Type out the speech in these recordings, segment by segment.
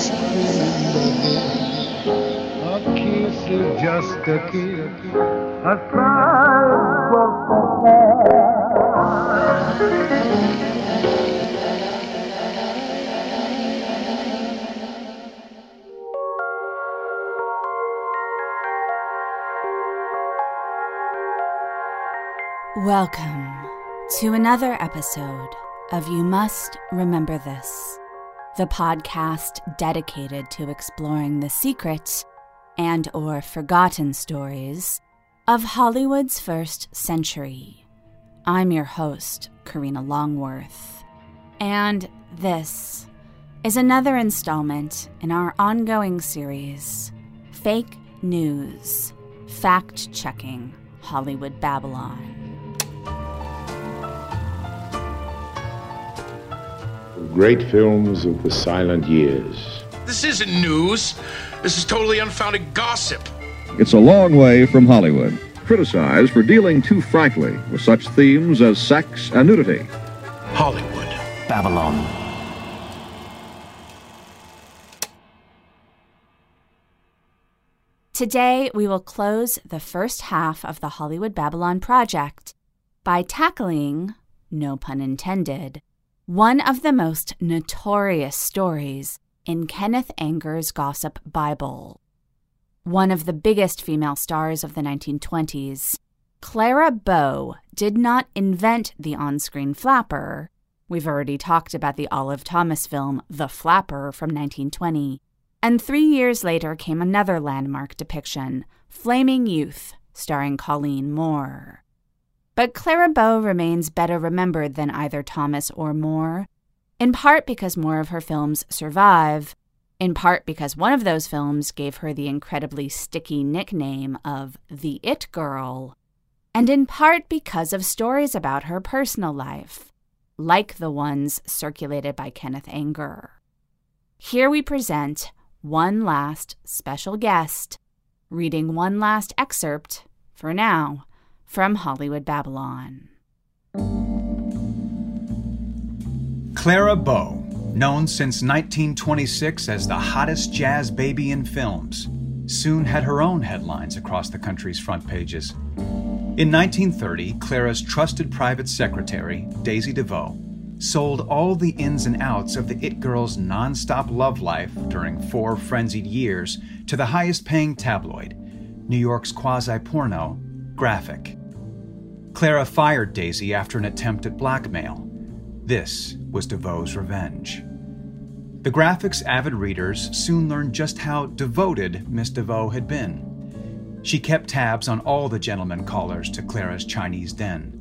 a kiss is just a kiss, a sigh Welcome to another episode of You Must Remember This, the podcast dedicated to exploring the secret and or forgotten stories of Hollywood's first century. I'm your host, Karina Longworth, and this is another installment in our ongoing series, Fake News, Fact Checking Hollywood Babylon. Great films of the silent years. This isn't news. This is totally unfounded gossip. It's a long way from Hollywood, criticized for dealing too frankly with such themes as sex and nudity. Hollywood. Babylon. Today, we will close the first half of the Hollywood Babylon project by tackling, no pun intended, one of the most notorious stories in Kenneth Anger's Gossip Bible. One of the biggest female stars of the 1920s, Clara Bow did not invent the on screen flapper. We've already talked about the Olive Thomas film The Flapper from 1920. And three years later came another landmark depiction, Flaming Youth, starring Colleen Moore. But Clara Bow remains better remembered than either Thomas or Moore, in part because more of her films survive, in part because one of those films gave her the incredibly sticky nickname of the It Girl, and in part because of stories about her personal life, like the ones circulated by Kenneth Anger. Here we present one last special guest, reading one last excerpt, for now, from Hollywood Babylon. Clara Bow, known since 1926 as the hottest jazz baby in films, soon had her own headlines across the country's front pages. In 1930, Clara's trusted private secretary, Daisy DeVoe, sold all the ins and outs of the It Girl's nonstop love life during four frenzied years to the highest paying tabloid, New York's quasi porno, Graphic. Clara fired Daisy after an attempt at blackmail. This was DeVoe's revenge. The Graphic's avid readers soon learned just how devoted Miss DeVoe had been. She kept tabs on all the gentlemen callers to Clara's Chinese den.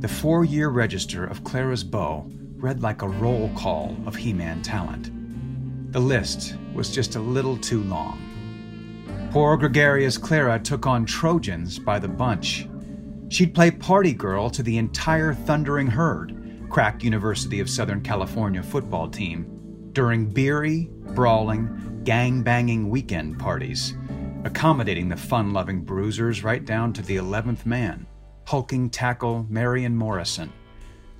The four year register of Clara's beaux read like a roll call of He Man talent. The list was just a little too long. Poor gregarious Clara took on Trojans by the bunch. She'd play party girl to the entire Thundering Herd, crack University of Southern California football team, during beery, brawling, gang banging weekend parties, accommodating the fun loving bruisers right down to the 11th man, hulking tackle Marion Morrison,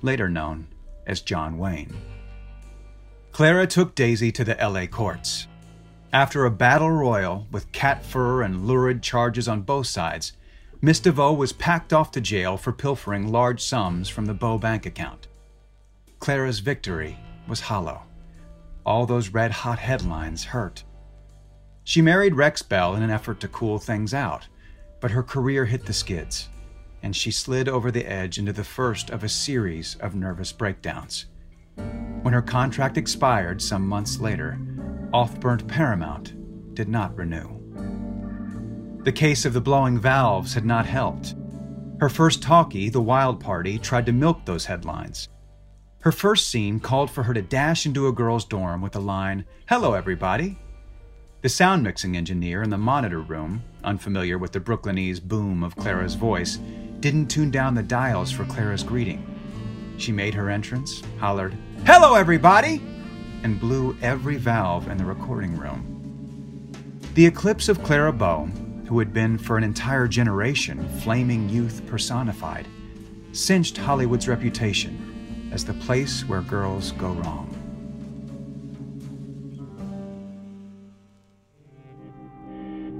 later known as John Wayne. Clara took Daisy to the LA courts. After a battle royal with cat fur and lurid charges on both sides, Miss DeVoe was packed off to jail for pilfering large sums from the Bow bank account. Clara's victory was hollow. All those red hot headlines hurt. She married Rex Bell in an effort to cool things out, but her career hit the skids, and she slid over the edge into the first of a series of nervous breakdowns. When her contract expired some months later, Off-Burnt Paramount did not renew. The case of the blowing valves had not helped. Her first talkie, The Wild Party, tried to milk those headlines. Her first scene called for her to dash into a girl's dorm with the line, Hello, everybody. The sound mixing engineer in the monitor room, unfamiliar with the Brooklynese boom of Clara's voice, didn't tune down the dials for Clara's greeting. She made her entrance, hollered, Hello, everybody! and blew every valve in the recording room. The eclipse of Clara Bow, who had been for an entire generation flaming youth personified, cinched Hollywood's reputation as the place where girls go wrong.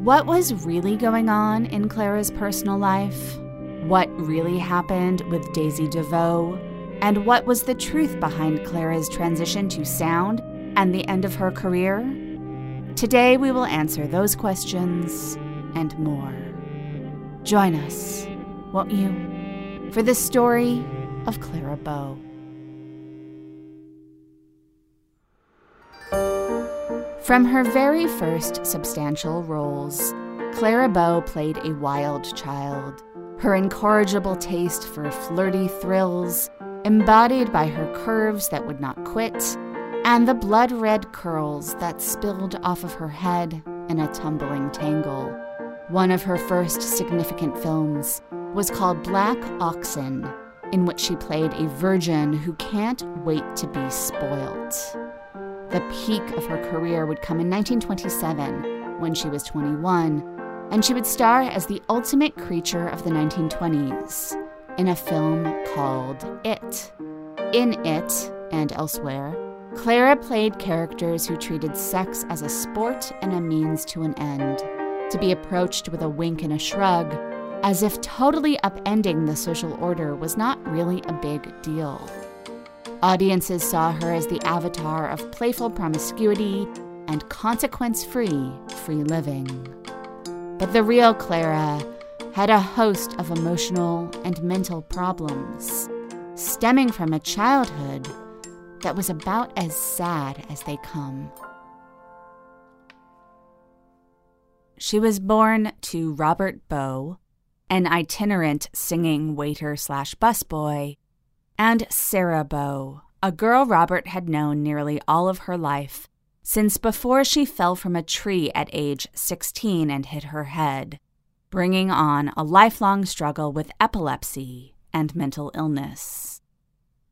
What was really going on in Clara's personal life? What really happened with Daisy DeVoe? And what was the truth behind Clara's transition to sound and the end of her career? Today we will answer those questions and more. Join us, won't you, for the story of Clara Bow. From her very first substantial roles, Clara Bow played a wild child. Her incorrigible taste for flirty thrills, embodied by her curves that would not quit, and the blood red curls that spilled off of her head in a tumbling tangle. One of her first significant films was called Black Oxen, in which she played a virgin who can't wait to be spoilt. The peak of her career would come in 1927, when she was 21, and she would star as the ultimate creature of the 1920s in a film called It. In It, and elsewhere, Clara played characters who treated sex as a sport and a means to an end, to be approached with a wink and a shrug, as if totally upending the social order was not really a big deal. Audiences saw her as the avatar of playful promiscuity and consequence free free living. But the real Clara had a host of emotional and mental problems, stemming from a childhood that was about as sad as they come. She was born to Robert Bow, an itinerant singing waiter slash busboy, and Sarah Bow, a girl Robert had known nearly all of her life, since before she fell from a tree at age 16 and hit her head, bringing on a lifelong struggle with epilepsy and mental illness.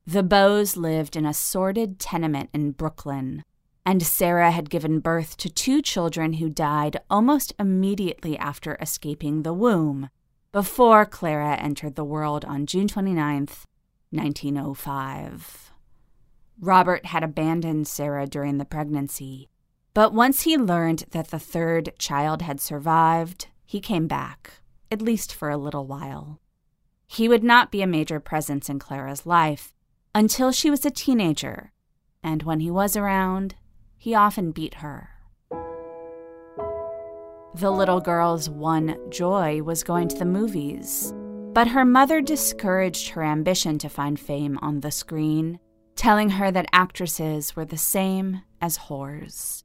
The Bows lived in a sordid tenement in Brooklyn, and Sarah had given birth to two children who died almost immediately after escaping the womb, before Clara entered the world on June 29th, 1905. Robert had abandoned Sarah during the pregnancy, but once he learned that the third child had survived, he came back, at least for a little while. He would not be a major presence in Clara's life until she was a teenager, and when he was around, he often beat her. The little girl's one joy was going to the movies, but her mother discouraged her ambition to find fame on the screen, telling her that actresses were the same as whores.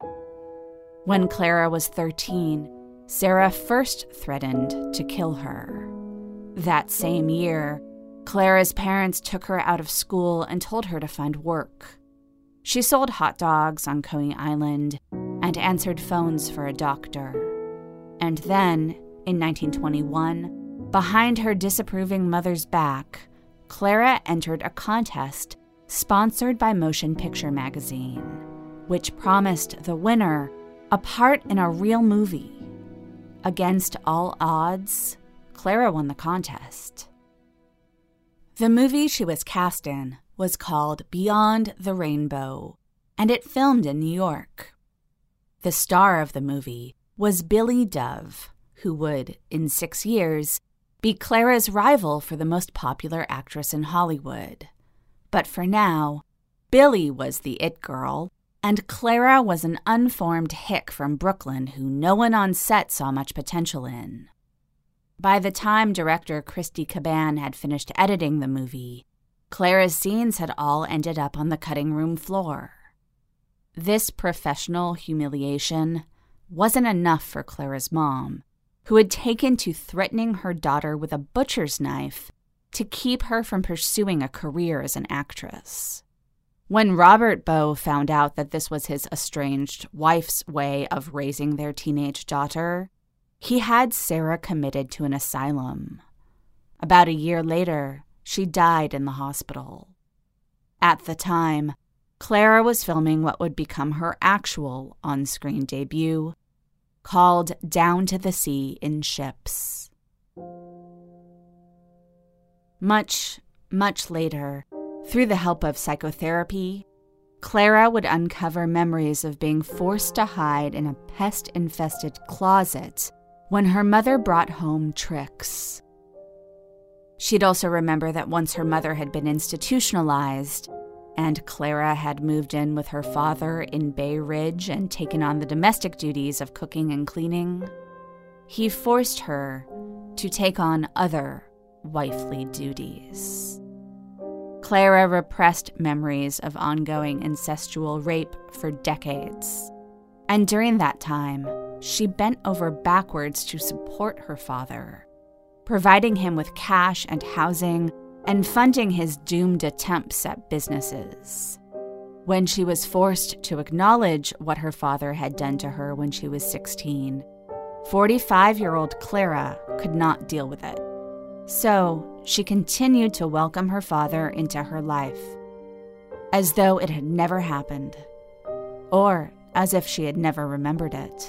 When Clara was 13, Sarah first threatened to kill her. That same year, Clara's parents took her out of school and told her to find work. She sold hot dogs on Coney Island and answered phones for a doctor. And then, in 1921, behind her disapproving mother's back, Clara entered a contest sponsored by Motion Picture Magazine, which promised the winner a part in a real movie. Against all odds, Clara won the contest. The movie she was cast in was called Beyond the Rainbow, and it filmed in New York. The star of the movie was Billy Dove, who would, in six years, be Clara's rival for the most popular actress in Hollywood. But for now, Billy was the it girl, and Clara was an unformed hick from Brooklyn who no one on set saw much potential in. By the time director Christy Cabanne had finished editing the movie, Clara's scenes had all ended up on the cutting room floor. This professional humiliation wasn't enough for Clara's mom, who had taken to threatening her daughter with a butcher's knife to keep her from pursuing a career as an actress. When Robert Bow found out that this was his estranged wife's way of raising their teenage daughter, he had Sarah committed to an asylum. About a year later, she died in the hospital. At the time, Clara was filming what would become her actual on screen debut, called Down to the Sea in Ships. Much, much later, through the help of psychotherapy, Clara would uncover memories of being forced to hide in a pest infested closet when her mother brought home tricks. She'd also remember that once her mother had been institutionalized, and Clara had moved in with her father in Bay Ridge and taken on the domestic duties of cooking and cleaning, he forced her to take on other wifely duties. Clara repressed memories of ongoing incestual rape for decades. And during that time, she bent over backwards to support her father, providing him with cash and housing and funding his doomed attempts at businesses. When she was forced to acknowledge what her father had done to her when she was 16, 45 year old Clara could not deal with it. So she continued to welcome her father into her life, as though it had never happened, or as if she had never remembered it.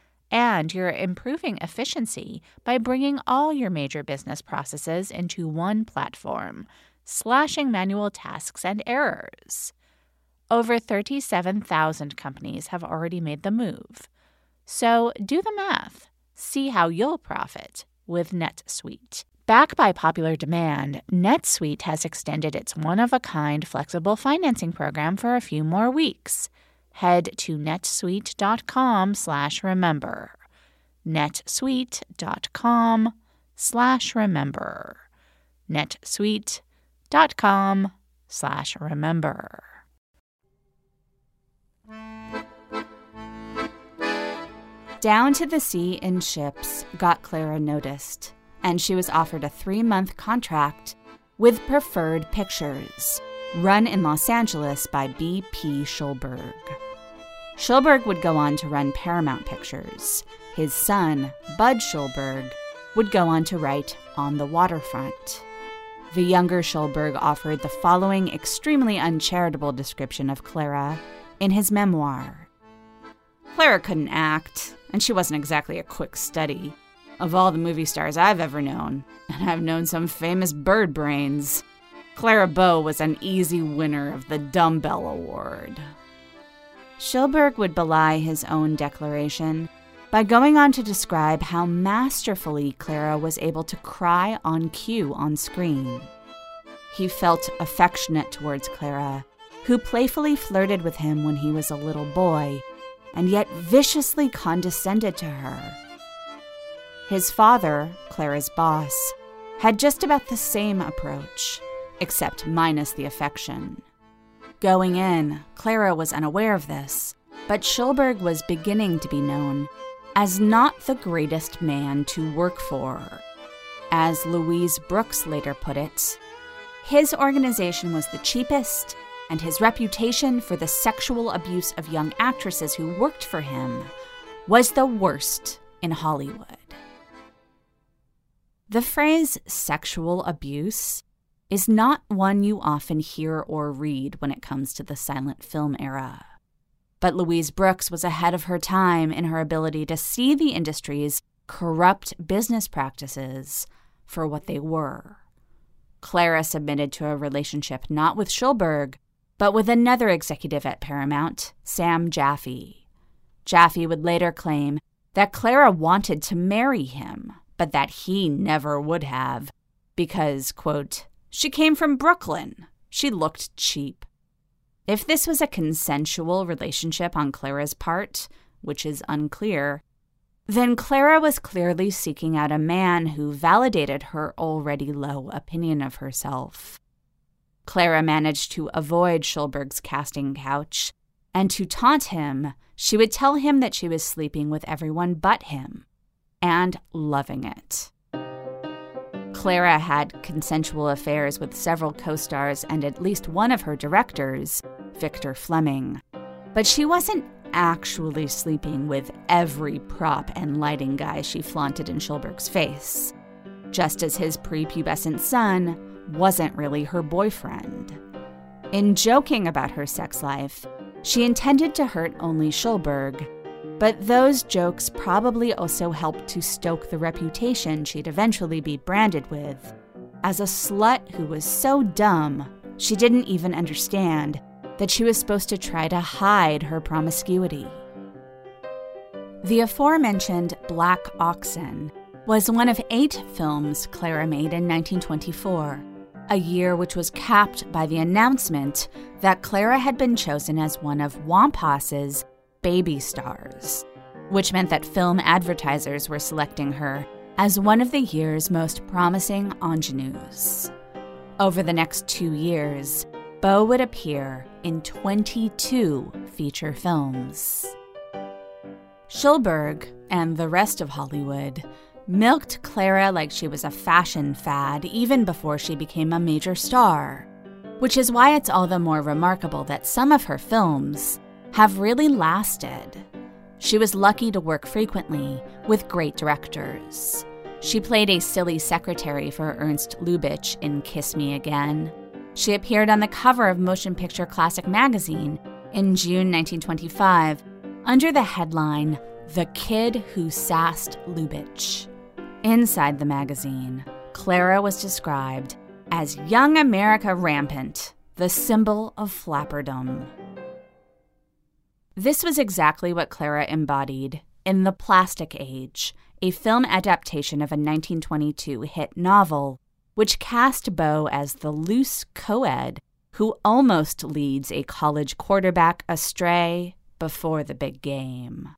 and you're improving efficiency by bringing all your major business processes into one platform, slashing manual tasks and errors. Over 37,000 companies have already made the move. So do the math. See how you'll profit with NetSuite. Backed by popular demand, NetSuite has extended its one of a kind flexible financing program for a few more weeks head to netsuite.com slash remember. netsuite.com slash remember. netsuite.com slash remember. Down to the Sea in Ships got Clara noticed, and she was offered a three month contract with Preferred Pictures run in Los Angeles by B.P. Schulberg. Schulberg would go on to run Paramount Pictures. His son, Bud Schulberg, would go on to write On the Waterfront. The younger Schulberg offered the following extremely uncharitable description of Clara in his memoir Clara couldn't act, and she wasn't exactly a quick study. Of all the movie stars I've ever known, and I've known some famous bird brains, Clara Bow was an easy winner of the Dumbbell Award. Schulberg would belie his own declaration by going on to describe how masterfully Clara was able to cry on cue on screen. He felt affectionate towards Clara, who playfully flirted with him when he was a little boy, and yet viciously condescended to her. His father, Clara's boss, had just about the same approach, except minus the affection. Going in, Clara was unaware of this, but Schulberg was beginning to be known as not the greatest man to work for. As Louise Brooks later put it, his organization was the cheapest, and his reputation for the sexual abuse of young actresses who worked for him was the worst in Hollywood. The phrase sexual abuse is not one you often hear or read when it comes to the silent film era. But Louise Brooks was ahead of her time in her ability to see the industry's corrupt business practices for what they were. Clara submitted to a relationship not with Schulberg, but with another executive at Paramount, Sam Jaffe. Jaffe would later claim that Clara wanted to marry him, but that he never would have because, quote, she came from Brooklyn. She looked cheap. If this was a consensual relationship on Clara's part, which is unclear, then Clara was clearly seeking out a man who validated her already low opinion of herself. Clara managed to avoid Schulberg's casting couch, and to taunt him, she would tell him that she was sleeping with everyone but him and loving it. Clara had consensual affairs with several co stars and at least one of her directors, Victor Fleming. But she wasn't actually sleeping with every prop and lighting guy she flaunted in Schulberg's face, just as his prepubescent son wasn't really her boyfriend. In joking about her sex life, she intended to hurt only Schulberg but those jokes probably also helped to stoke the reputation she'd eventually be branded with as a slut who was so dumb she didn't even understand that she was supposed to try to hide her promiscuity. The aforementioned Black Oxen was one of eight films Clara made in 1924, a year which was capped by the announcement that Clara had been chosen as one of Wampas's baby stars, which meant that film advertisers were selecting her as one of the year's most promising ingenues. Over the next two years, Bow would appear in 22 feature films. Schulberg and the rest of Hollywood milked Clara like she was a fashion fad even before she became a major star, which is why it's all the more remarkable that some of her films, have really lasted. She was lucky to work frequently with great directors. She played a silly secretary for Ernst Lubitsch in Kiss Me Again. She appeared on the cover of Motion Picture Classic magazine in June 1925 under the headline The Kid Who Sassed Lubitsch. Inside the magazine, Clara was described as Young America Rampant, the symbol of flapperdom. This was exactly what Clara embodied in The Plastic Age, a film adaptation of a 1922 hit novel, which cast Bow as the loose co ed who almost leads a college quarterback astray before the big game.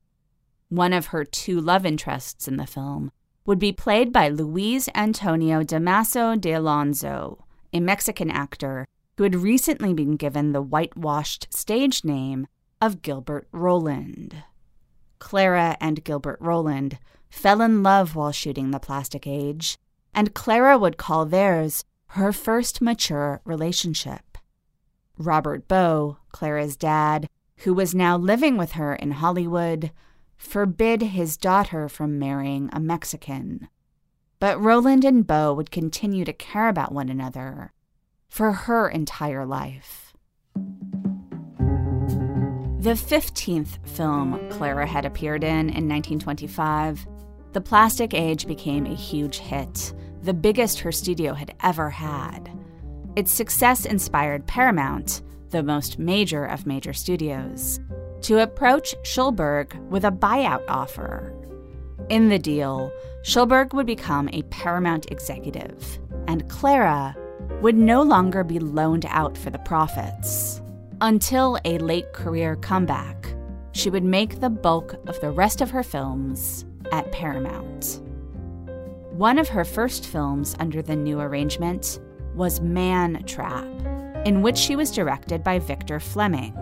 One of her two love interests in the film would be played by Luis Antonio Damaso de Alonso, a Mexican actor who had recently been given the whitewashed stage name of Gilbert Roland. Clara and Gilbert Roland fell in love while shooting The Plastic Age, and Clara would call theirs her first mature relationship. Robert Bow, Clara's dad, who was now living with her in Hollywood, forbid his daughter from marrying a Mexican. but Roland and Bow would continue to care about one another for her entire life. The 15th film Clara had appeared in in 1925, The Plastic Age became a huge hit, the biggest her studio had ever had. Its success inspired Paramount, the most major of major studios, to approach Schulberg with a buyout offer. In the deal, Schulberg would become a Paramount executive, and Clara would no longer be loaned out for the profits. Until a late career comeback, she would make the bulk of the rest of her films at Paramount. One of her first films under the new arrangement was Man Trap, in which she was directed by Victor Fleming.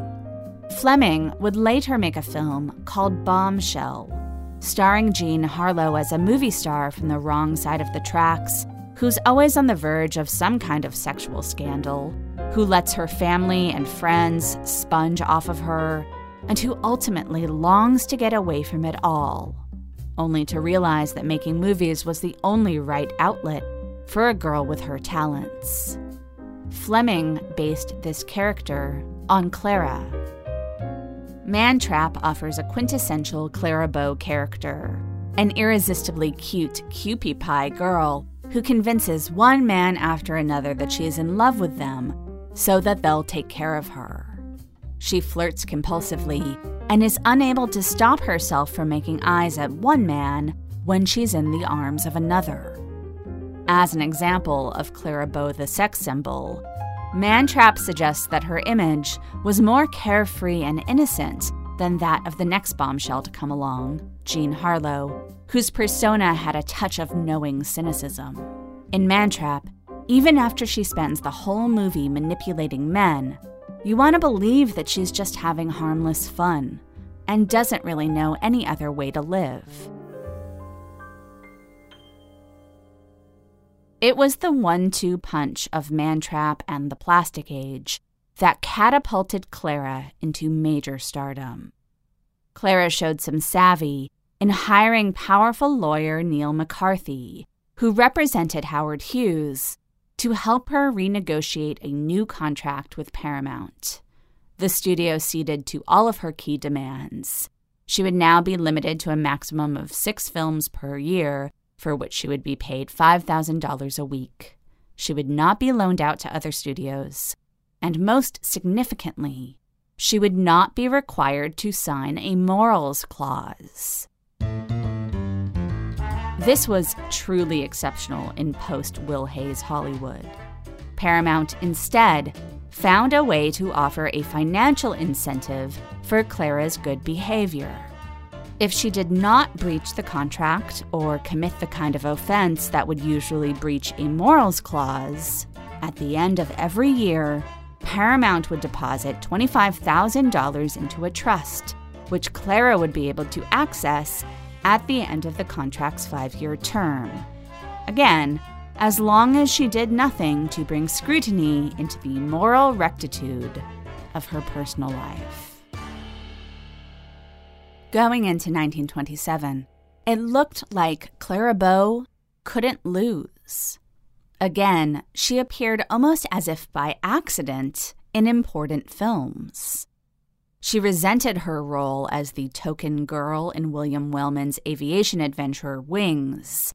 Fleming would later make a film called Bombshell, starring Jean Harlow as a movie star from the wrong side of the tracks who's always on the verge of some kind of sexual scandal, who lets her family and friends sponge off of her, and who ultimately longs to get away from it all, only to realize that making movies was the only right outlet for a girl with her talents. Fleming based this character on Clara. Mantrap offers a quintessential Clara Bow character, an irresistibly cute Kewpie Pie girl who convinces one man after another that she is in love with them so that they'll take care of her. She flirts compulsively and is unable to stop herself from making eyes at one man when she's in the arms of another. As an example of Clara Bow the sex symbol, Mantrap suggests that her image was more carefree and innocent than that of the next bombshell to come along, Jean Harlow, whose persona had a touch of knowing cynicism. In Mantrap, even after she spends the whole movie manipulating men, you want to believe that she's just having harmless fun and doesn't really know any other way to live. It was the one two punch of Mantrap and the Plastic Age that catapulted Clara into major stardom. Clara showed some savvy in hiring powerful lawyer Neil McCarthy, who represented Howard Hughes, to help her renegotiate a new contract with Paramount. The studio ceded to all of her key demands. She would now be limited to a maximum of six films per year for which she would be paid $5,000 a week. She would not be loaned out to other studios. And most significantly, she would not be required to sign a morals clause. This was truly exceptional in post Will Hays Hollywood. Paramount instead found a way to offer a financial incentive for Clara's good behavior. If she did not breach the contract or commit the kind of offense that would usually breach a morals clause, at the end of every year, Paramount would deposit $25,000 into a trust, which Clara would be able to access at the end of the contract's five year term. Again, as long as she did nothing to bring scrutiny into the moral rectitude of her personal life. Going into 1927, it looked like Clara Bow couldn't lose. Again, she appeared almost as if by accident in important films. She resented her role as the token girl in William Wellman's aviation adventure Wings.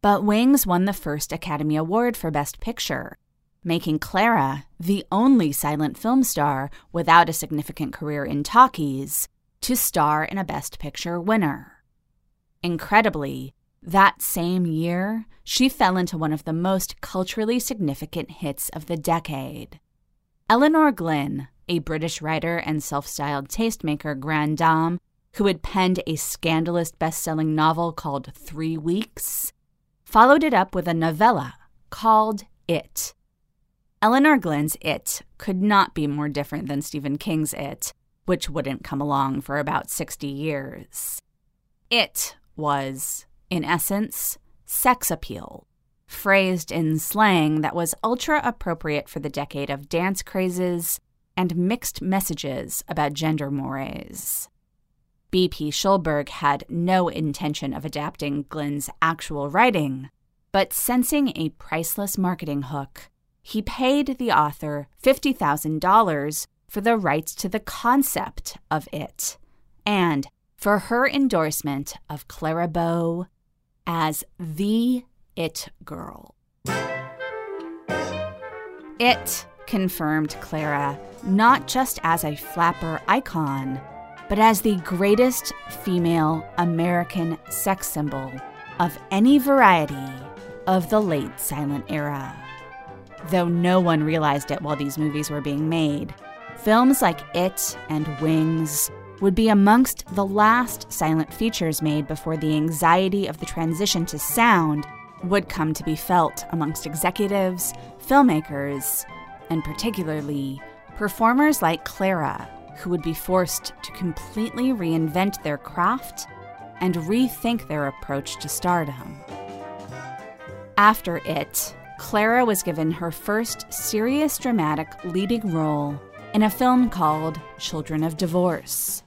But Wings won the first Academy Award for Best Picture, making Clara the only silent film star without a significant career in talkies to star in a Best Picture winner. Incredibly, that same year, she fell into one of the most culturally significant hits of the decade. Elinor Glyn, a British writer and self styled tastemaker grande dame who had penned a scandalous best selling novel called Three Weeks, followed it up with a novella called It. Elinor Glyn's It could not be more different than Stephen King's It, which wouldn't come along for about 60 years. It was, in essence, sex appeal, phrased in slang that was ultra appropriate for the decade of dance crazes and mixed messages about gender mores. B.P. Schulberg had no intention of adapting Glyn's actual writing, But sensing a priceless marketing hook, he paid the author $50,000 for the rights to the concept of it and for her endorsement of Clara Bow as the It Girl. It confirmed Clara not just as a flapper icon, but as the greatest female American sex symbol of any variety of the late silent era. Though no one realized it while these movies were being made, films like It and Wings would be amongst the last silent features made before the anxiety of the transition to sound would come to be felt amongst executives, filmmakers, and particularly performers like Clara, who would be forced to completely reinvent their craft and rethink their approach to stardom. After it, Clara was given her first serious dramatic leading role in a film called Children of Divorce.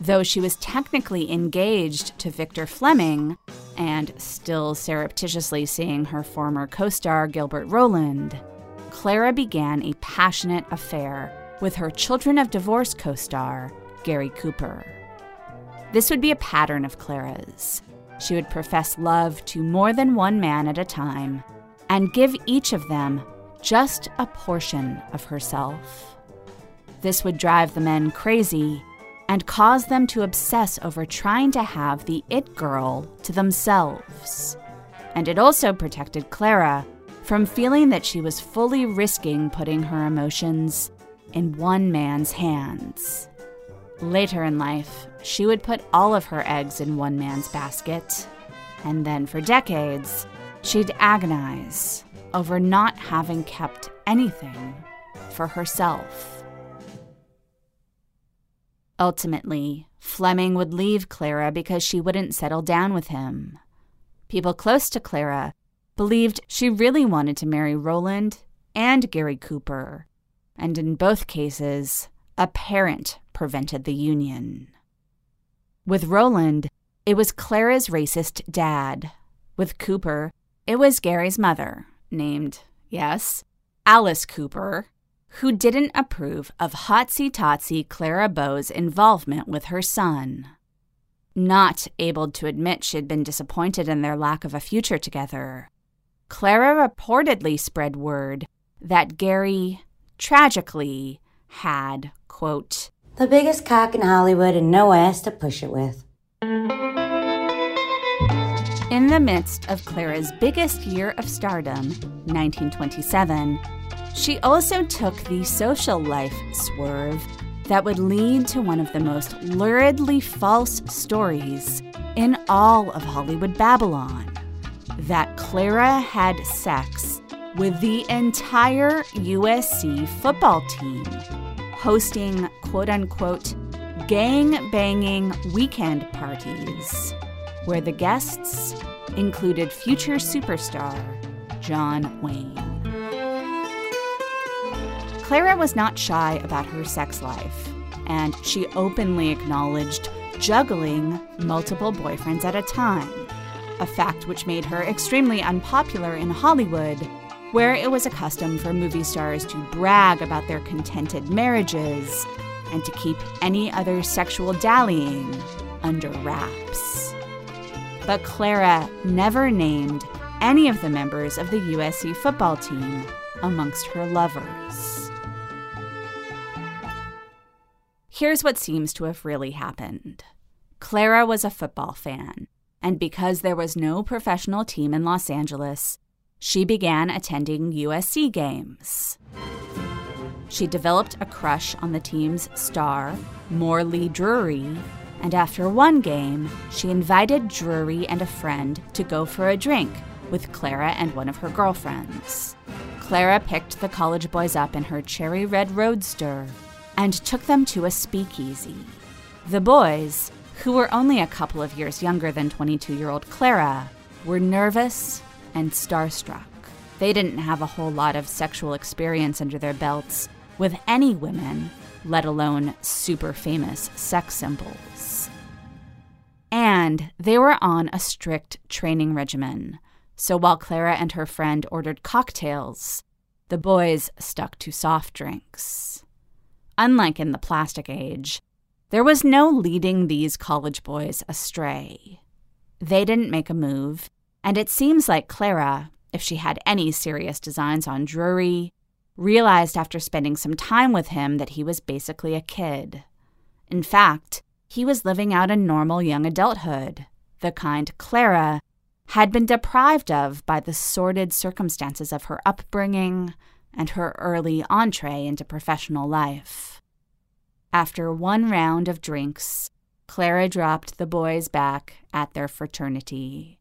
Though she was technically engaged to Victor Fleming and still surreptitiously seeing her former co star Gilbert Roland, Clara began a passionate affair with her Children of Divorce co star, Gary Cooper. This would be a pattern of Clara's. She would profess love to more than one man at a time and give each of them just a portion of herself. This would drive the men crazy and cause them to obsess over trying to have the it girl to themselves. And it also protected Clara from feeling that she was fully risking putting her emotions in one man's hands. Later in life, she would put all of her eggs in one man's basket, and then for decades, she'd agonize over not having kept anything for herself. Ultimately, Fleming would leave Clara because she wouldn't settle down with him. People close to Clara believed she really wanted to marry Roland and Gary Cooper, and in both cases, a parent prevented the union. With Roland, it was Clara's racist dad. With Cooper, it was Gary's mother, named, yes, Alice Cooper, who didn't approve of Hotsy Totsy Clara Bow's involvement with her son. Not able to admit she'd been disappointed in their lack of a future together, Clara reportedly spread word that Gary, tragically, had, quote, the biggest cock in Hollywood and no ass to push it with. In the midst of Clara's biggest year of stardom, 1927, she also took the social life swerve that would lead to one of the most luridly false stories in all of Hollywood Babylon that Clara had sex with the entire USC football team, hosting quote unquote gang banging weekend parties where the guests included future superstar John Wayne. Clara was not shy about her sex life, and she openly acknowledged juggling multiple boyfriends at a time, a fact which made her extremely unpopular in Hollywood, where it was a custom for movie stars to brag about their contented marriages and to keep any other sexual dallying under wraps. But Clara never named any of the members of the USC football team amongst her lovers. Here's what seems to have really happened Clara was a football fan, and because there was no professional team in Los Angeles, she began attending USC games. She developed a crush on the team's star, Morley Drury, and after one game, she invited Drury and a friend to go for a drink with Clara and one of her girlfriends. Clara picked the college boys up in her cherry red roadster and took them to a speakeasy. The boys, who were only a couple of years younger than 22 year old Clara, were nervous and starstruck. They didn't have a whole lot of sexual experience under their belts with any women, let alone super famous sex symbols. And they were on a strict training regimen, So while Clara and her friend ordered cocktails, the boys stuck to soft drinks. Unlike in the plastic age, there was no leading these college boys astray. They didn't make a move, and it seems like Clara, if she had any serious designs on Drury, realized after spending some time with him that he was basically a kid. In fact, he was living out a normal young adulthood, the kind Clara had been deprived of by the sordid circumstances of her upbringing and her early entree into professional life. After one round of drinks, Clara dropped the boys back at their fraternity.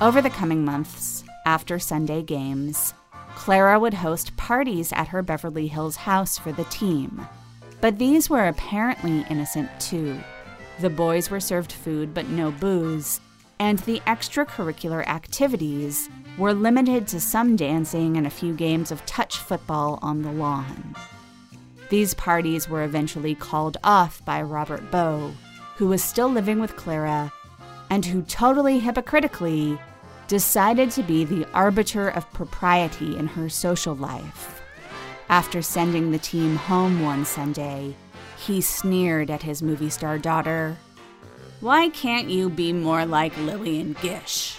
Over the coming months, after Sunday games, Clara would host parties at her Beverly Hills house for the team. But these were apparently innocent too. The boys were served food but no booze, and the extracurricular activities were limited to some dancing and a few games of touch football on the lawn. These parties were eventually called off by Robert Bow, who was still living with Clara and who totally hypocritically decided to be the arbiter of propriety in her social life. After sending the team home one Sunday, he sneered at his movie star daughter. Why can't you be more like Lillian Gish?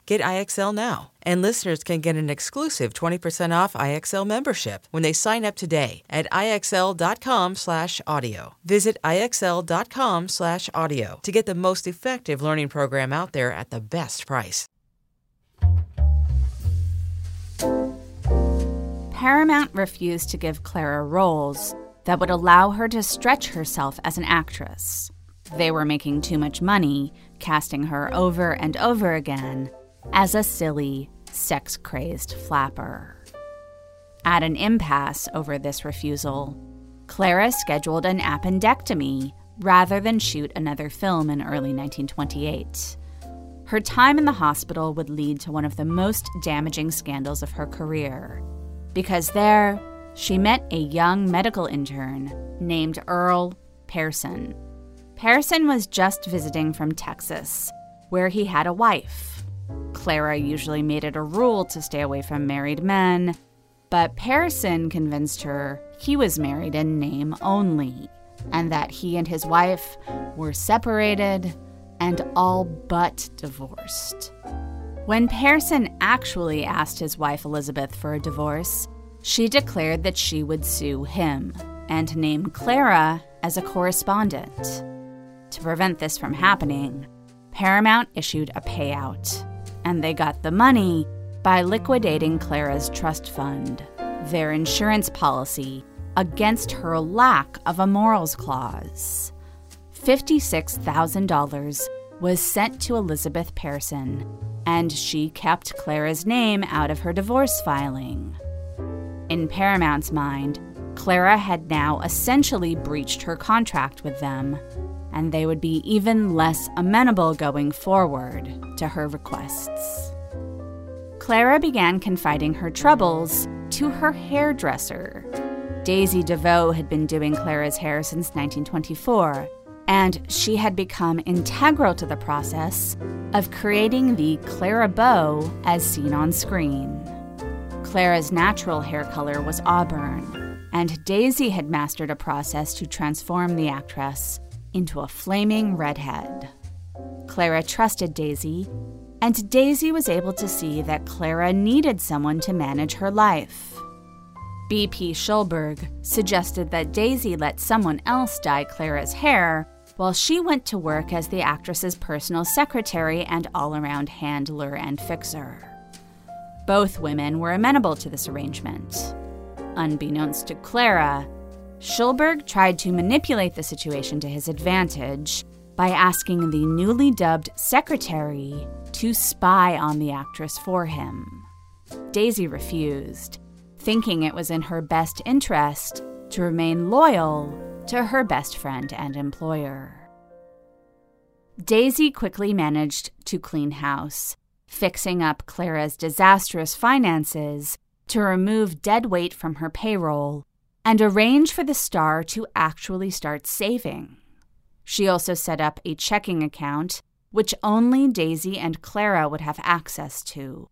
Get IXL now. And listeners can get an exclusive 20% off IXL membership when they sign up today at IXL.com/audio. Visit IXL.com/audio to get the most effective learning program out there at the best price. Paramount refused to give Clara roles that would allow her to stretch herself as an actress. They were making too much money, casting her over and over again as a silly, sex crazed flapper. At an impasse over this refusal, Clara scheduled an appendectomy rather than shoot another film in early 1928. Her time in the hospital would lead to one of the most damaging scandals of her career, because there, she met a young medical intern named Earl Pearson. Pearson was just visiting from Texas, where he had a wife. Clara usually made it a rule to stay away from married men, but Pearson convinced her he was married in name only, and that he and his wife were separated and all but divorced. When Pearson actually asked his wife Elizabeth for a divorce, she declared that she would sue him and named Clara as a co-respondent. To prevent this from happening, Paramount issued a payout, and they got the money by liquidating Clara's trust fund, their insurance policy, against her lack of a morals clause. $56,000 was sent to Elizabeth Pearson, and she kept Clara's name out of her divorce filing. In Paramount's mind, Clara had now essentially breached her contract with them, and they would be even less amenable going forward to her requests. Clara began confiding her troubles to her hairdresser. Daisy DeVoe had been doing Clara's hair since 1924, and she had become integral to the process of creating the Clara Bow as seen on screen. Clara's natural hair color was auburn, and Daisy had mastered a process to transform the actress into a flaming redhead. Clara trusted Daisy, and Daisy was able to see that Clara needed someone to manage her life. B.P. Schulberg suggested that Daisy let someone else dye Clara's hair while she went to work as the actress's personal secretary and all around handler and fixer. Both women were amenable to this arrangement. Unbeknownst to Clara, Schulberg tried to manipulate the situation to his advantage by asking the newly dubbed secretary to spy on the actress for him. Daisy refused, thinking it was in her best interest to remain loyal to her best friend and employer. Daisy quickly managed to clean house, fixing up Clara's disastrous finances to remove dead weight from her payroll and arrange for the star to actually start saving. She also set up a checking account, which only Daisy and Clara would have access to.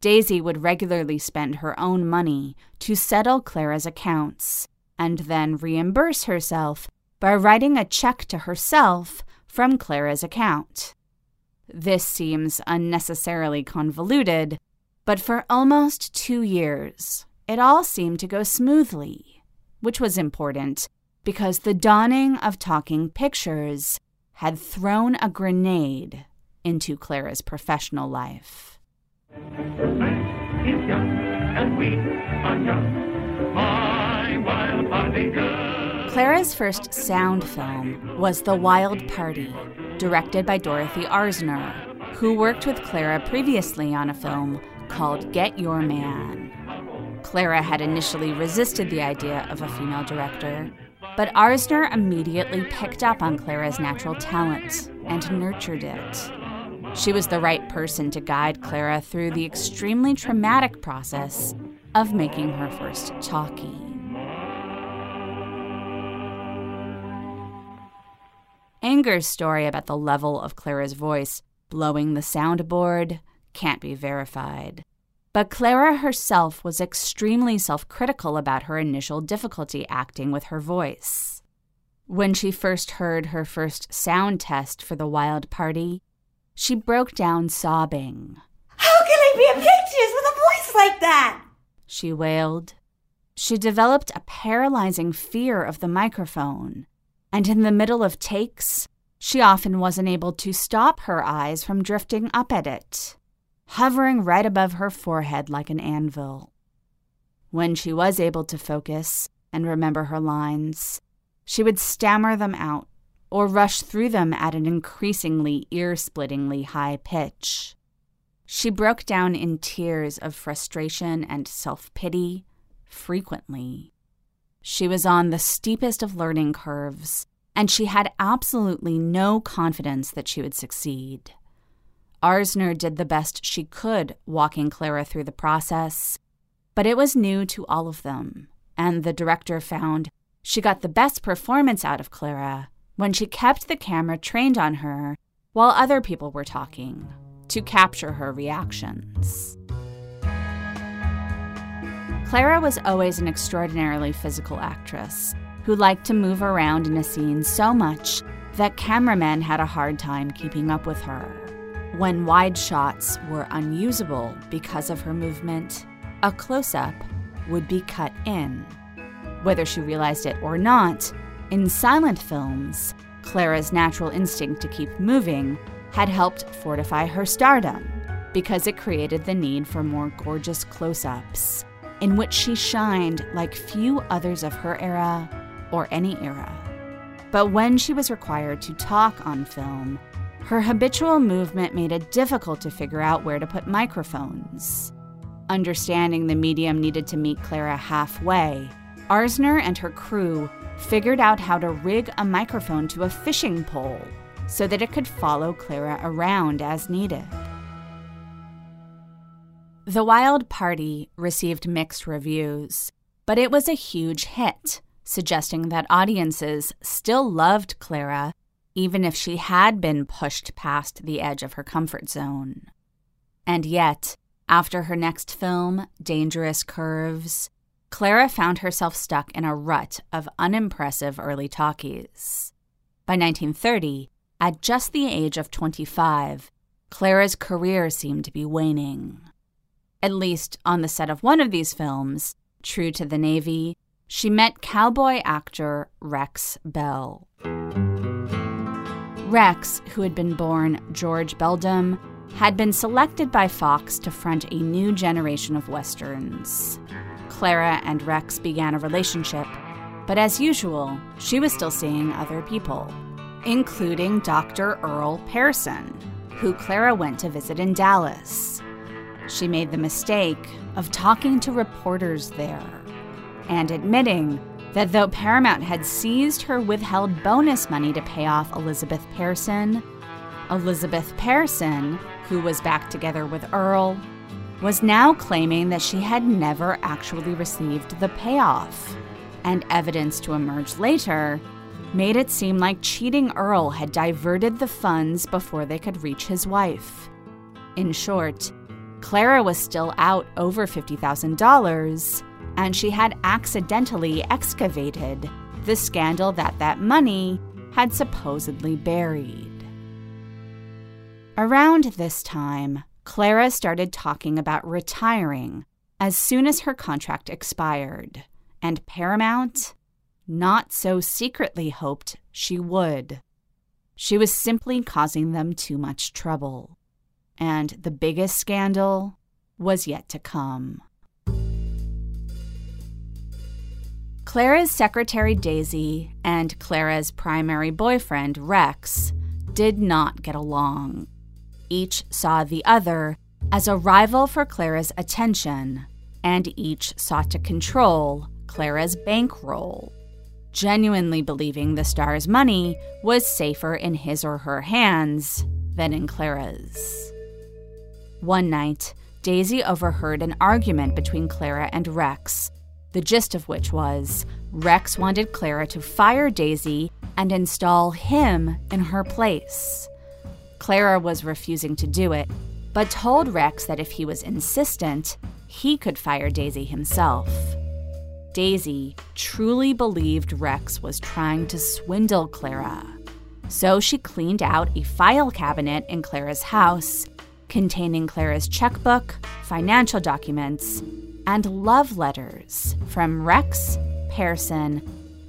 Daisy would regularly spend her own money to settle Clara's accounts and then reimburse herself by writing a check to herself from Clara's account. This seems unnecessarily convoluted, but for almost two years, it all seemed to go smoothly, which was important because the dawning of talking pictures had thrown a grenade into Clara's professional life. Clara's first sound film was The Wild Party, directed by Dorothy Arzner, who worked with Clara previously on a film called Get Your Man. Clara had initially resisted the idea of a female director, but Arzner immediately picked up on Clara's natural talent and nurtured it. She was the right person to guide Clara through the extremely traumatic process of making her first talkie. Anger's story about the level of Clara's voice blowing the soundboard can't be verified. But Clara herself was extremely self critical about her initial difficulty acting with her voice. When she first heard her first sound test for the wild party, she broke down sobbing. How can I be pictures with a voice like that? She wailed. She developed a paralyzing fear of the microphone, and in the middle of takes, she often wasn't able to stop her eyes from drifting up at it hovering right above her forehead like an anvil. When she was able to focus and remember her lines, she would stammer them out or rush through them at an increasingly ear splittingly high pitch. She broke down in tears of frustration and self pity frequently. She was on the steepest of learning curves, and she had absolutely no confidence that she would succeed. Arzner did the best she could walking Clara through the process, but it was new to all of them, and the director found she got the best performance out of Clara when she kept the camera trained on her while other people were talking to capture her reactions. Clara was always an extraordinarily physical actress who liked to move around in a scene so much that cameramen had a hard time keeping up with her. When wide shots were unusable because of her movement, a close up would be cut in. Whether she realized it or not, in silent films, Clara's natural instinct to keep moving had helped fortify her stardom because it created the need for more gorgeous close ups, in which she shined like few others of her era or any era. But when she was required to talk on film, her habitual movement made it difficult to figure out where to put microphones. Understanding the medium needed to meet Clara halfway, Arzner and her crew figured out how to rig a microphone to a fishing pole so that it could follow Clara around as needed. The Wild Party received mixed reviews, but it was a huge hit, suggesting that audiences still loved Clara even if she had been pushed past the edge of her comfort zone. And yet, after her next film, Dangerous Curves, Clara found herself stuck in a rut of unimpressive early talkies. By 1930, at just the age of 25, Clara's career seemed to be waning. At least on the set of one of these films, True to the Navy, she met cowboy actor Rex Bell. Rex, who had been born George Beldam, had been selected by Fox to front a new generation of westerns. Clara and Rex began a relationship, but as usual, she was still seeing other people, including Dr. Earl Pearson, who Clara went to visit in Dallas. She made the mistake of talking to reporters there and admitting that though Paramount had seized her withheld bonus money to pay off Elizabeth Pearson, Elizabeth Pearson, who was back together with Earl, was now claiming that she had never actually received the payoff. And evidence to emerge later made it seem like cheating Earl had diverted the funds before they could reach his wife. In short, Clara was still out over $50,000 and she had accidentally excavated the scandal that that money had supposedly buried. Around this time, Clara started talking about retiring as soon as her contract expired, and Paramount not so secretly hoped she would. She was simply causing them too much trouble. And the biggest scandal was yet to come. Clara's secretary Daisy and Clara's primary boyfriend Rex did not get along. Each saw the other as a rival for Clara's attention, and each sought to control Clara's bankroll, genuinely believing the star's money was safer in his or her hands than in Clara's. One night, Daisy overheard an argument between Clara and Rex the gist of which was Rex wanted Clara to fire Daisy and install him in her place. Clara was refusing to do it, but told Rex that if he was insistent, he could fire Daisy himself. Daisy truly believed Rex was trying to swindle Clara. So she cleaned out a file cabinet in Clara's house containing Clara's checkbook, financial documents, and love letters from Rex, Pearson,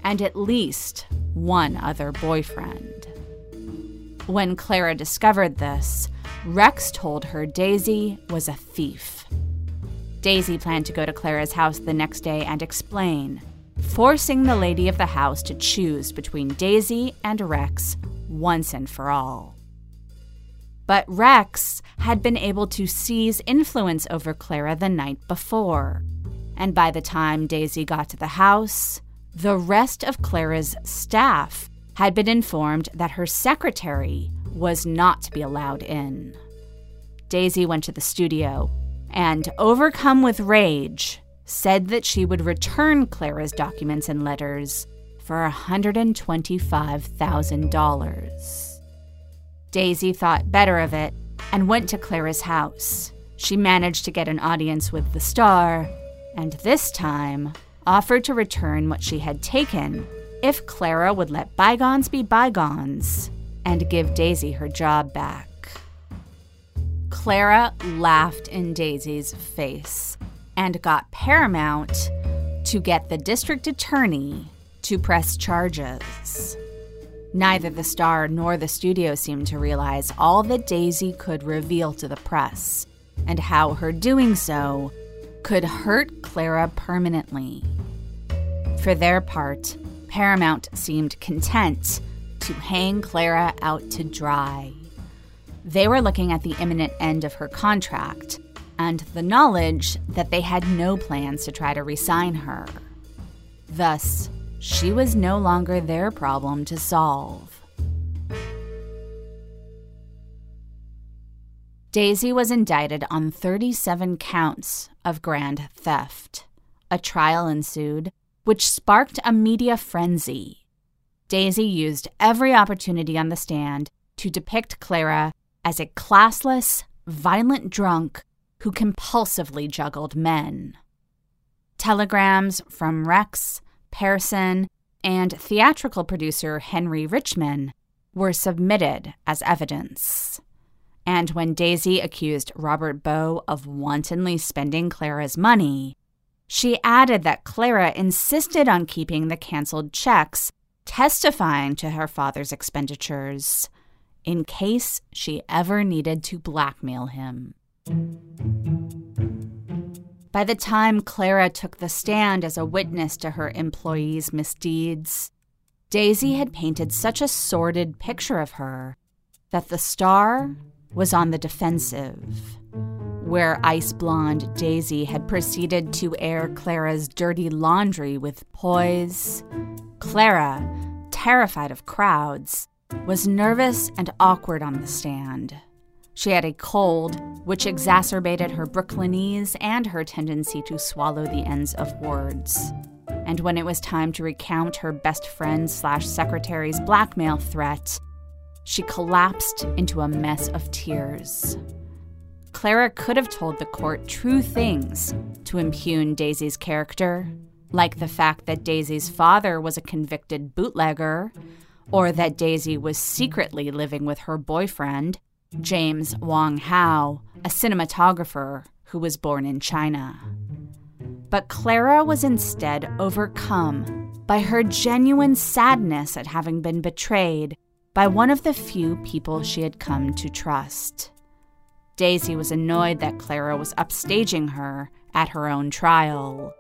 and at least one other boyfriend. When Clara discovered this, Rex told her Daisy was a thief. Daisy planned to go to Clara's house the next day and explain, forcing the lady of the house to choose between Daisy and Rex once and for all. But Rex had been able to seize influence over Clara the night before. And by the time Daisy got to the house, the rest of Clara's staff had been informed that her secretary was not to be allowed in. Daisy went to the studio and, overcome with rage, said that she would return Clara's documents and letters for $125,000. Daisy thought better of it and went to Clara's house. She managed to get an audience with the star, and this time offered to return what she had taken if Clara would let bygones be bygones and give Daisy her job back. Clara laughed in Daisy's face and got Paramount to get the district attorney to press charges. Neither the star nor the studio seemed to realize all that Daisy could reveal to the press, and how her doing so could hurt Clara permanently. For their part, Paramount seemed content to hang Clara out to dry. They were looking at the imminent end of her contract and the knowledge that they had no plans to try to resign her. Thus, she was no longer their problem to solve. Daisy was indicted on 37 counts of grand theft. A trial ensued, which sparked a media frenzy. Daisy used every opportunity on the stand to depict Clara as a classless, violent drunk who compulsively juggled men. Telegrams from Rex Pearson, and theatrical producer Henry Richman were submitted as evidence. And when Daisy accused Robert Bow of wantonly spending Clara's money, She added that Clara insisted on keeping the canceled checks, testifying to her father's expenditures in case she ever needed to blackmail him. By the time Clara took the stand as a witness to her employees' misdeeds, Daisy had painted such a sordid picture of her that the star was on the defensive. Where ice blonde Daisy had proceeded to air Clara's dirty laundry with poise, Clara, terrified of crowds, was nervous and awkward on the stand. She had a cold, which exacerbated her Brooklynese and her tendency to swallow the ends of words. And when it was time to recount her best friend slash secretary's blackmail threat, she collapsed into a mess of tears. Clara could have told the court true things to impugn Daisy's character, like the fact that Daisy's father was a convicted bootlegger, or that Daisy was secretly living with her boyfriend, James Wong Howe, a cinematographer who was born in China. But Clara was instead overcome by her genuine sadness at having been betrayed by one of the few people she had come to trust. Daisy was annoyed that Clara was upstaging her at her own trial.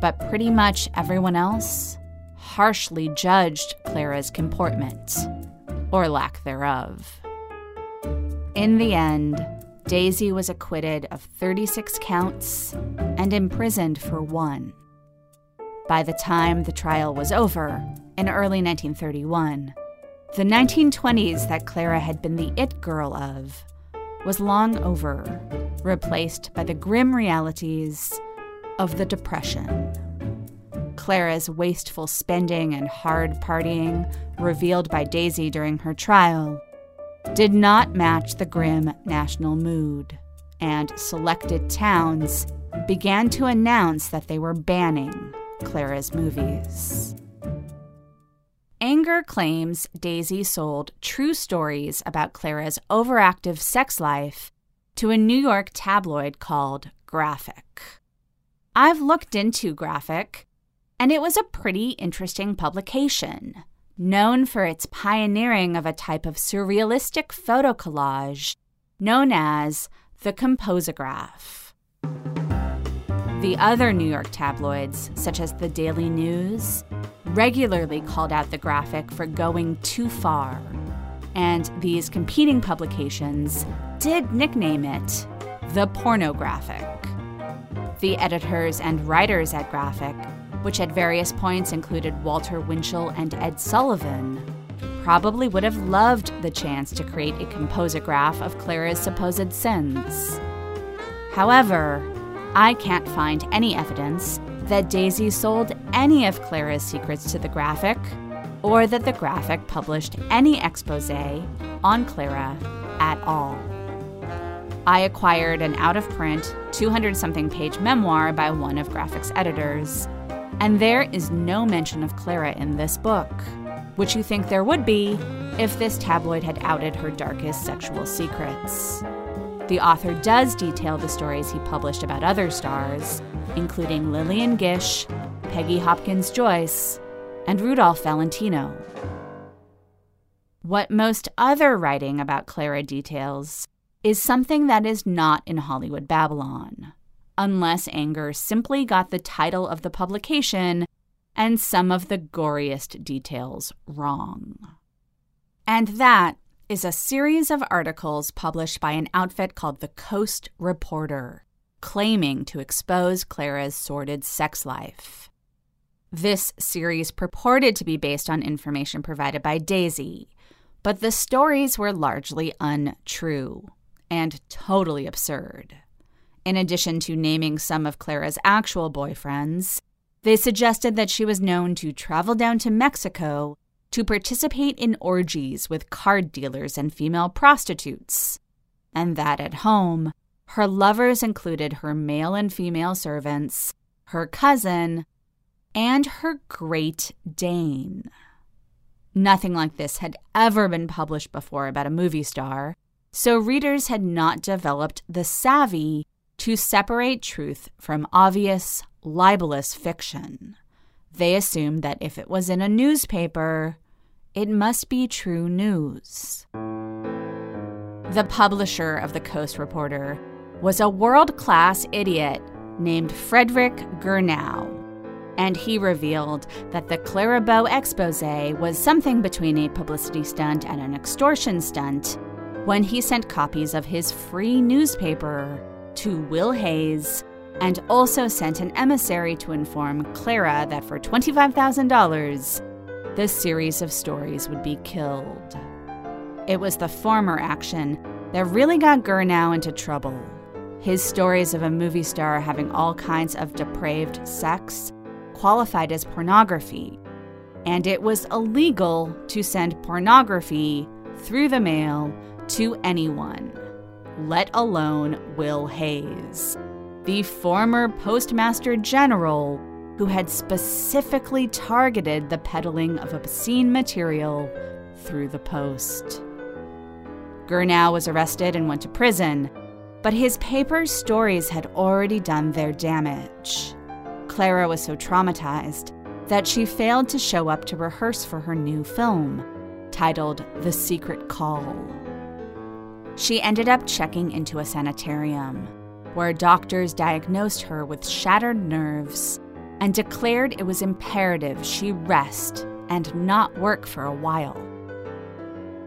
But pretty much everyone else harshly judged Clara's comportment, or lack thereof. In the end, Daisy was acquitted of 36 counts and imprisoned for one. By the time the trial was over, in early 1931, the 1920s that Clara had been the it girl of was long over, replaced by the grim realities of the Depression. Clara's wasteful spending and hard partying, revealed by Daisy during her trial, did not match the grim national mood, and selected towns began to announce that they were banning Clara's movies. Anger claims Daisy sold true stories about Clara's overactive sex life to a New York tabloid called Graphic. I've looked into Graphic, and it was a pretty interesting publication known for its pioneering of a type of surrealistic photo collage known as the composograph. The other New York tabloids, such as the Daily News, regularly called out the graphic for going too far, and these competing publications did nickname it the pornographic. The editors and writers at Graphic which at various points included Walter Winchell and Ed Sullivan, probably would have loved the chance to create a composograph of Clara's supposed sins. However, I can't find any evidence that Daisy sold any of Clara's secrets to the graphic, or that the graphic published any expose on Clara at all. I acquired an out of print, 200 something page memoir by one of Graphic's editors, and there is no mention of Clara in this book, which you think there would be if this tabloid had outed her darkest sexual secrets. The author does detail the stories he published about other stars, including Lillian Gish, Peggy Hopkins Joyce, and Rudolph Valentino. What most other writing about Clara details is something that is not in Hollywood Babylon unless Anger simply got the title of the publication and some of the goriest details wrong. And that is a series of articles published by an outfit called the Coast Reporter, claiming to expose Clara's sordid sex life. This series purported to be based on information provided by Daisy, but the stories were largely untrue and totally absurd. In addition to naming some of Clara's actual boyfriends, they suggested that she was known to travel down to Mexico to participate in orgies with card dealers and female prostitutes, and that at home, her lovers included her male and female servants, her cousin, and her Great Dane. Nothing like this had ever been published before about a movie star, so readers had not developed the savvy to separate truth from obvious libelous fiction. They assumed that if it was in a newspaper, it must be true news. The publisher of the Coast Reporter was a world class idiot named Frederick Girnau, and he revealed that the Clara expose was something between a publicity stunt and an extortion stunt when he sent copies of his free newspaper to Will Hays and also sent an emissary to inform Clara that for $25,000, this series of stories would be killed. It was the former action that really got Girnau into trouble. His stories of a movie star having all kinds of depraved sex qualified as pornography, and it was illegal to send pornography through the mail to anyone, let alone Will Hays the former Postmaster General who had specifically targeted the peddling of obscene material through the post. Girnau was arrested and went to prison, but his paper's stories had already done their damage. Clara was so traumatized that she failed to show up to rehearse for her new film, titled The Secret Call. She ended up checking into a sanitarium where doctors diagnosed her with shattered nerves and declared it was imperative she rest and not work for a while.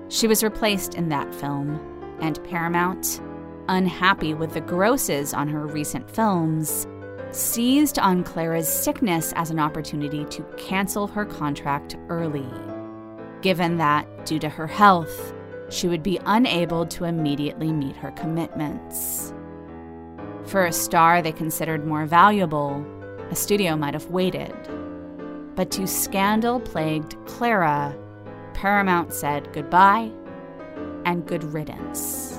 She was replaced in that film, and Paramount, unhappy with the grosses on her recent films, seized on Clara's sickness as an opportunity to cancel her contract early, given that, due to her health, she would be unable to immediately meet her commitments. For a star they considered more valuable, a studio might have waited. But to scandal plagued Clara, Paramount said goodbye and good riddance.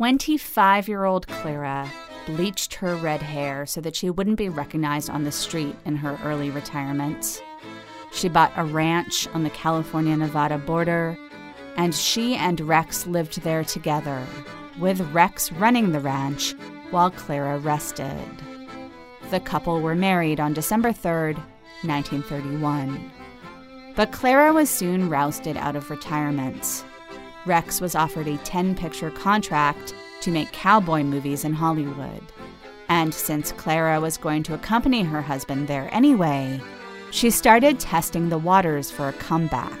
Twenty-five-year-old Clara bleached her red hair so that she wouldn't be recognized on the street in her early retirement. She bought a ranch on the California Nevada border, and she and Rex lived there together, with Rex running the ranch while Clara rested. The couple were married on December 3rd, 1931. But Clara was soon rousted out of retirement. Rex was offered a 10 picture contract to make cowboy movies in Hollywood. And since Clara was going to accompany her husband there anyway, she started testing the waters for a comeback.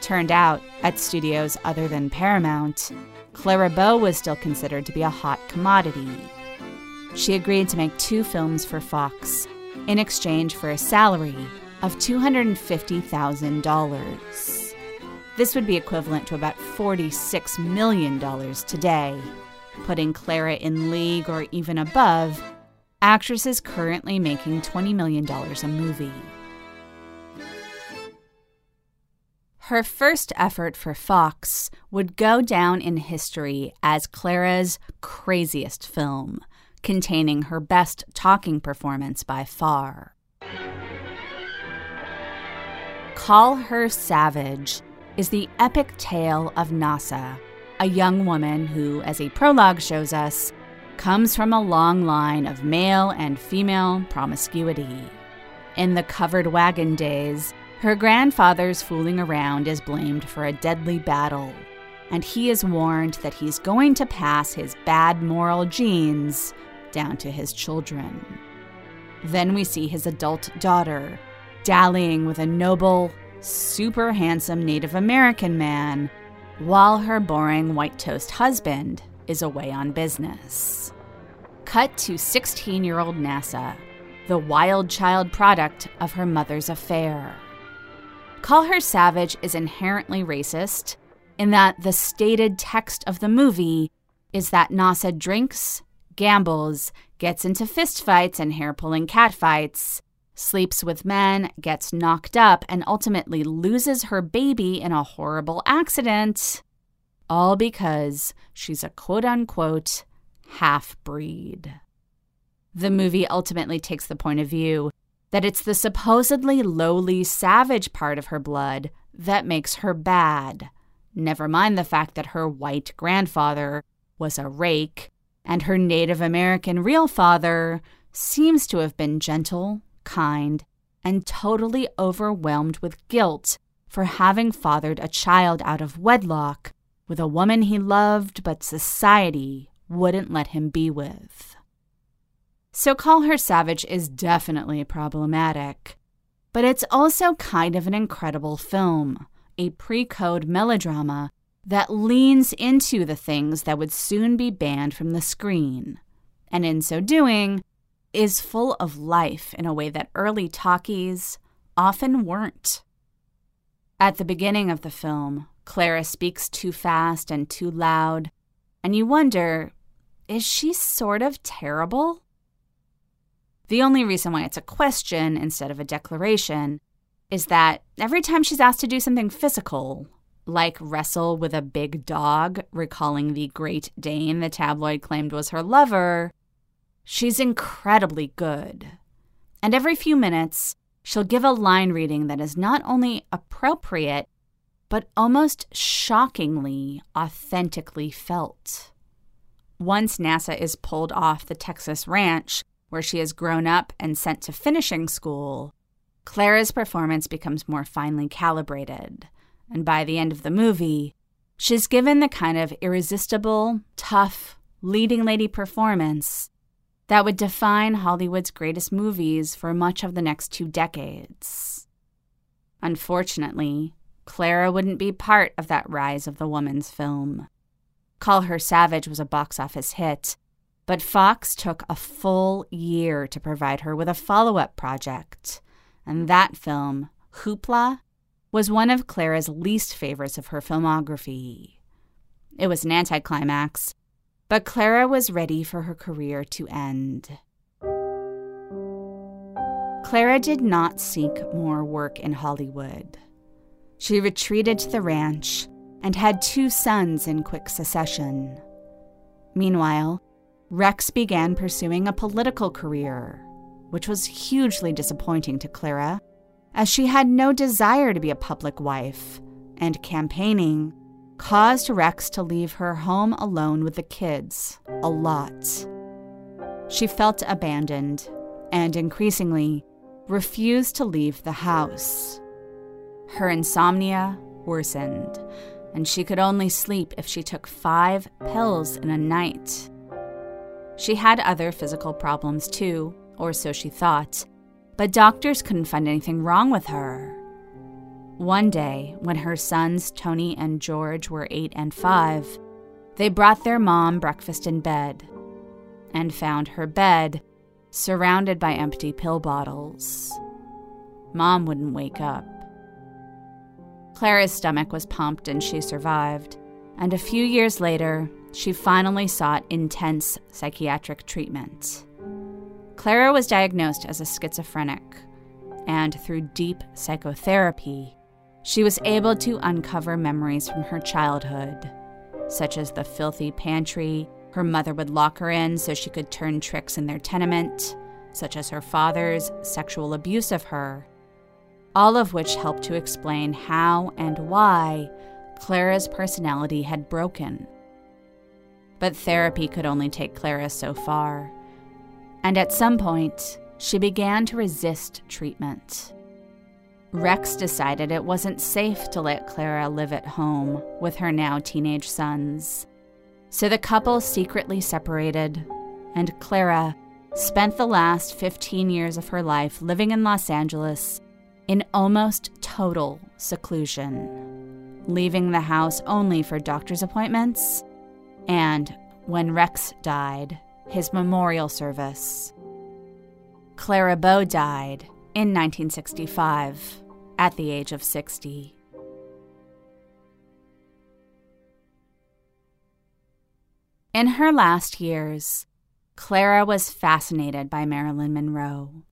Turned out, at studios other than Paramount, Clara Bow was still considered to be a hot commodity. She agreed to make two films for Fox in exchange for a salary of $250,000. This would be equivalent to about $46 million today, putting Clara in league or even above actresses currently making $20 million a movie. Her first effort for Fox would go down in history as Clara's craziest film, containing her best talking performance by far. Call Her Savage is the epic tale of Nasa, a young woman who, as a prologue shows us, comes from a long line of male and female promiscuity. In the covered wagon days, her grandfather's fooling around is blamed for a deadly battle, and he is warned that he's going to pass his bad moral genes down to his children. Then we see his adult daughter dallying with a noble, super handsome Native American man, while her boring white toast husband is away on business. Cut to 16 year old Nasa, the wild child product of her mother's affair. Call Her Savage is inherently racist in that the stated text of the movie is that Nasa drinks, gambles, gets into fistfights and hair pulling catfights, sleeps with men, gets knocked up, and ultimately loses her baby in a horrible accident. All because she's a quote unquote half breed. The movie ultimately takes the point of view that it's the supposedly lowly savage part of her blood that makes her bad. Never mind the fact that her white grandfather was a rake and her Native American real father seems to have been gentle, kind, and totally overwhelmed with guilt for having fathered a child out of wedlock with a woman he loved but society wouldn't let him be with. So Call Her Savage is definitely problematic, but it's also kind of an incredible film, a pre code melodrama that leans into the things that would soon be banned from the screen, and in so doing, is full of life in a way that early talkies often weren't. At the beginning of the film, Clara speaks too fast and too loud, and you wonder is she sort of terrible? The only reason why it's a question instead of a declaration is that every time she's asked to do something physical, like wrestle with a big dog, recalling the Great Dane the tabloid claimed was her lover, she's incredibly good. And every few minutes, she'll give a line reading that is not only appropriate, but almost shockingly authentically felt. Once Nasa is pulled off the Texas ranch, where she has grown up and sent to finishing school, Clara's performance becomes more finely calibrated and by the end of the movie, she's given the kind of irresistible, tough, leading lady performance that would define Hollywood's greatest movies for much of the next two decades. Unfortunately, Clara wouldn't be part of that rise of the woman's film. Call Her Savage was a box office hit, but Fox took a full year to provide her with a follow up project. And that film, Hoopla, was one of Clara's least favorites of her filmography. It was an anticlimax, but Clara was ready for her career to end. Clara did not seek more work in Hollywood. She retreated to the ranch and had two sons in quick succession. Meanwhile, Rex began pursuing a political career, which was hugely disappointing to Clara as she had no desire to be a public wife, and campaigning caused Rex to leave her home alone with the kids a lot. She felt abandoned and increasingly refused to leave the house. Her insomnia worsened, and she could only sleep if she took five pills in a night. She had other physical problems too, or so she thought but doctors couldn't find anything wrong with her. One day, when her sons Tony and George were eight and five, they brought their mom breakfast in bed and found her bed surrounded by empty pill bottles. Mom wouldn't wake up. Clara's stomach was pumped and she survived, and a few years later, she finally sought intense psychiatric treatment. Clara was diagnosed as a schizophrenic, and through deep psychotherapy, she was able to uncover memories from her childhood, such as the filthy pantry her mother would lock her in so she could turn tricks in their tenement, such as her father's sexual abuse of her, all of which helped to explain how and why Clara's personality had broken. But therapy could only take Clara so far and at some point, she began to resist treatment. Rex decided it wasn't safe to let Clara live at home with her now teenage sons. So the couple secretly separated, and Clara spent the last 15 years of her life living in Los Angeles in almost total seclusion, leaving the house only for doctor's appointments and, when Rex died, his memorial service. Clara Bow died in 1965 at the age of 60. In her last years, Clara was fascinated by Marilyn Monroe.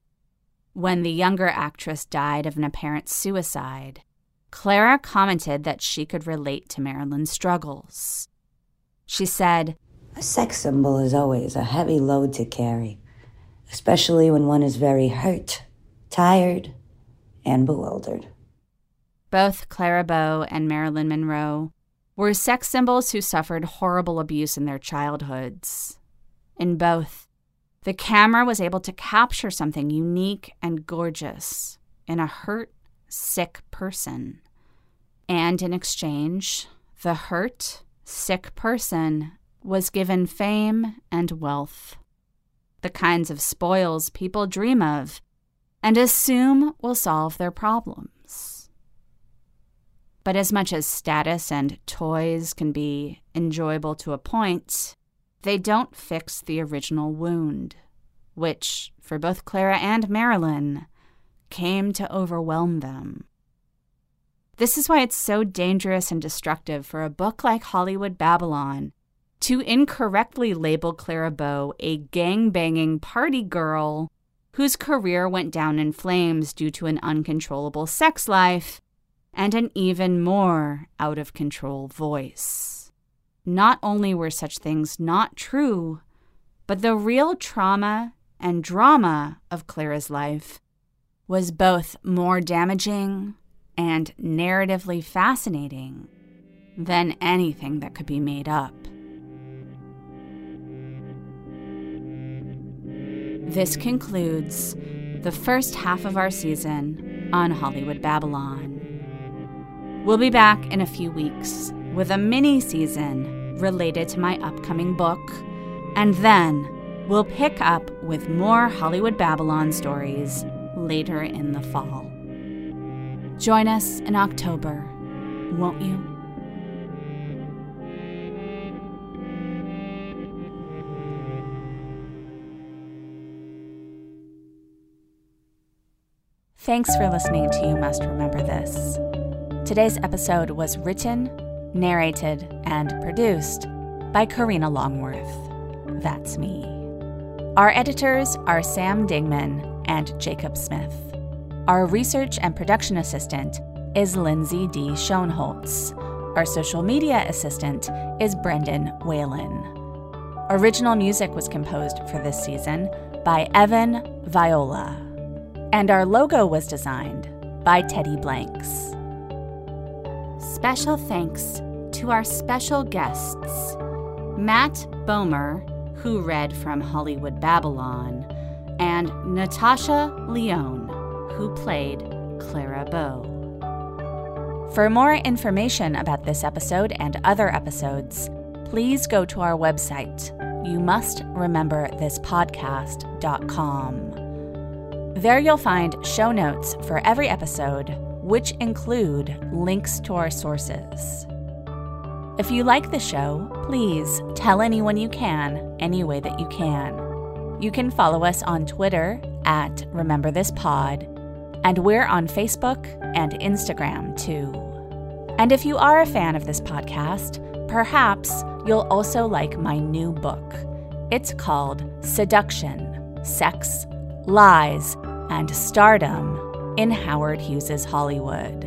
When the younger actress died of an apparent suicide, Clara commented that she could relate to Marilyn's struggles. She said, A sex symbol is always a heavy load to carry, especially when one is very hurt, tired, and bewildered. Both Clara Bow and Marilyn Monroe were sex symbols who suffered horrible abuse in their childhoods. In both, the camera was able to capture something unique and gorgeous in a hurt, sick person. And in exchange, the hurt, sick person was given fame and wealth. The kinds of spoils people dream of and assume will solve their problems. But as much as status and toys can be enjoyable to a point, they don't fix the original wound, which, for both Clara and Marilyn, came to overwhelm them. This is why it's so dangerous and destructive for a book like Hollywood Babylon to incorrectly label Clara Bow a gang banging party girl whose career went down in flames due to an uncontrollable sex life and an even more out of control voice. Not only were such things not true, but the real trauma and drama of Clara's life was both more damaging and narratively fascinating than anything that could be made up. This concludes the first half of our season on Hollywood Babylon. We'll be back in a few weeks with a mini season related to my upcoming book, and then we'll pick up with more Hollywood Babylon stories later in the fall. Join us in October, won't you? Thanks for listening to You Must Remember This. Today's episode was written, narrated, and produced by Karina Longworth. That's me. Our editors are Sam Dingman and Jacob Smith. Our research and production assistant is Lindsay D. Schoenholtz. Our social media assistant is Brendan Whalen. Original music was composed for this season by Evan Viola. And our logo was designed by Teddy Blanks. Special thanks to our special guests Matt Bomer, who read from Hollywood Babylon, and Natasha Lyonne, who played Clara Bow. For more information about this episode and other episodes, please go to our website, you must remember this podcast.com. There you'll find show notes for every episode, which include links to our sources. If you like the show, please tell anyone you can, any way that you can. You can follow us on Twitter at Remember This Pod, and we're on Facebook and Instagram too. And if you are a fan of this podcast, perhaps you'll also like my new book. It's called Seduction, Sex, Lies, and Stardom in Howard Hughes's Hollywood.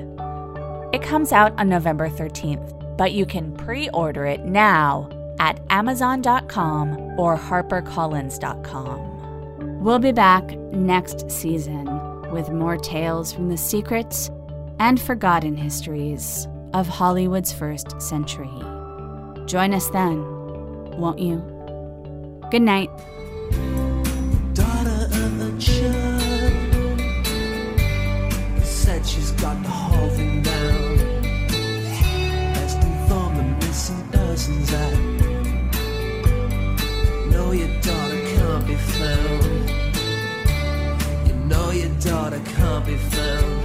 It comes out on November 13th, but you can pre-order it now at amazon.com or harpercollins.com. We'll be back next season with more tales from the secrets and forgotten histories of Hollywood's first century. Join us then, won't you? Good night. got the whole thing down. The missing persons act. Know your daughter can't be found. You know your daughter can't be found.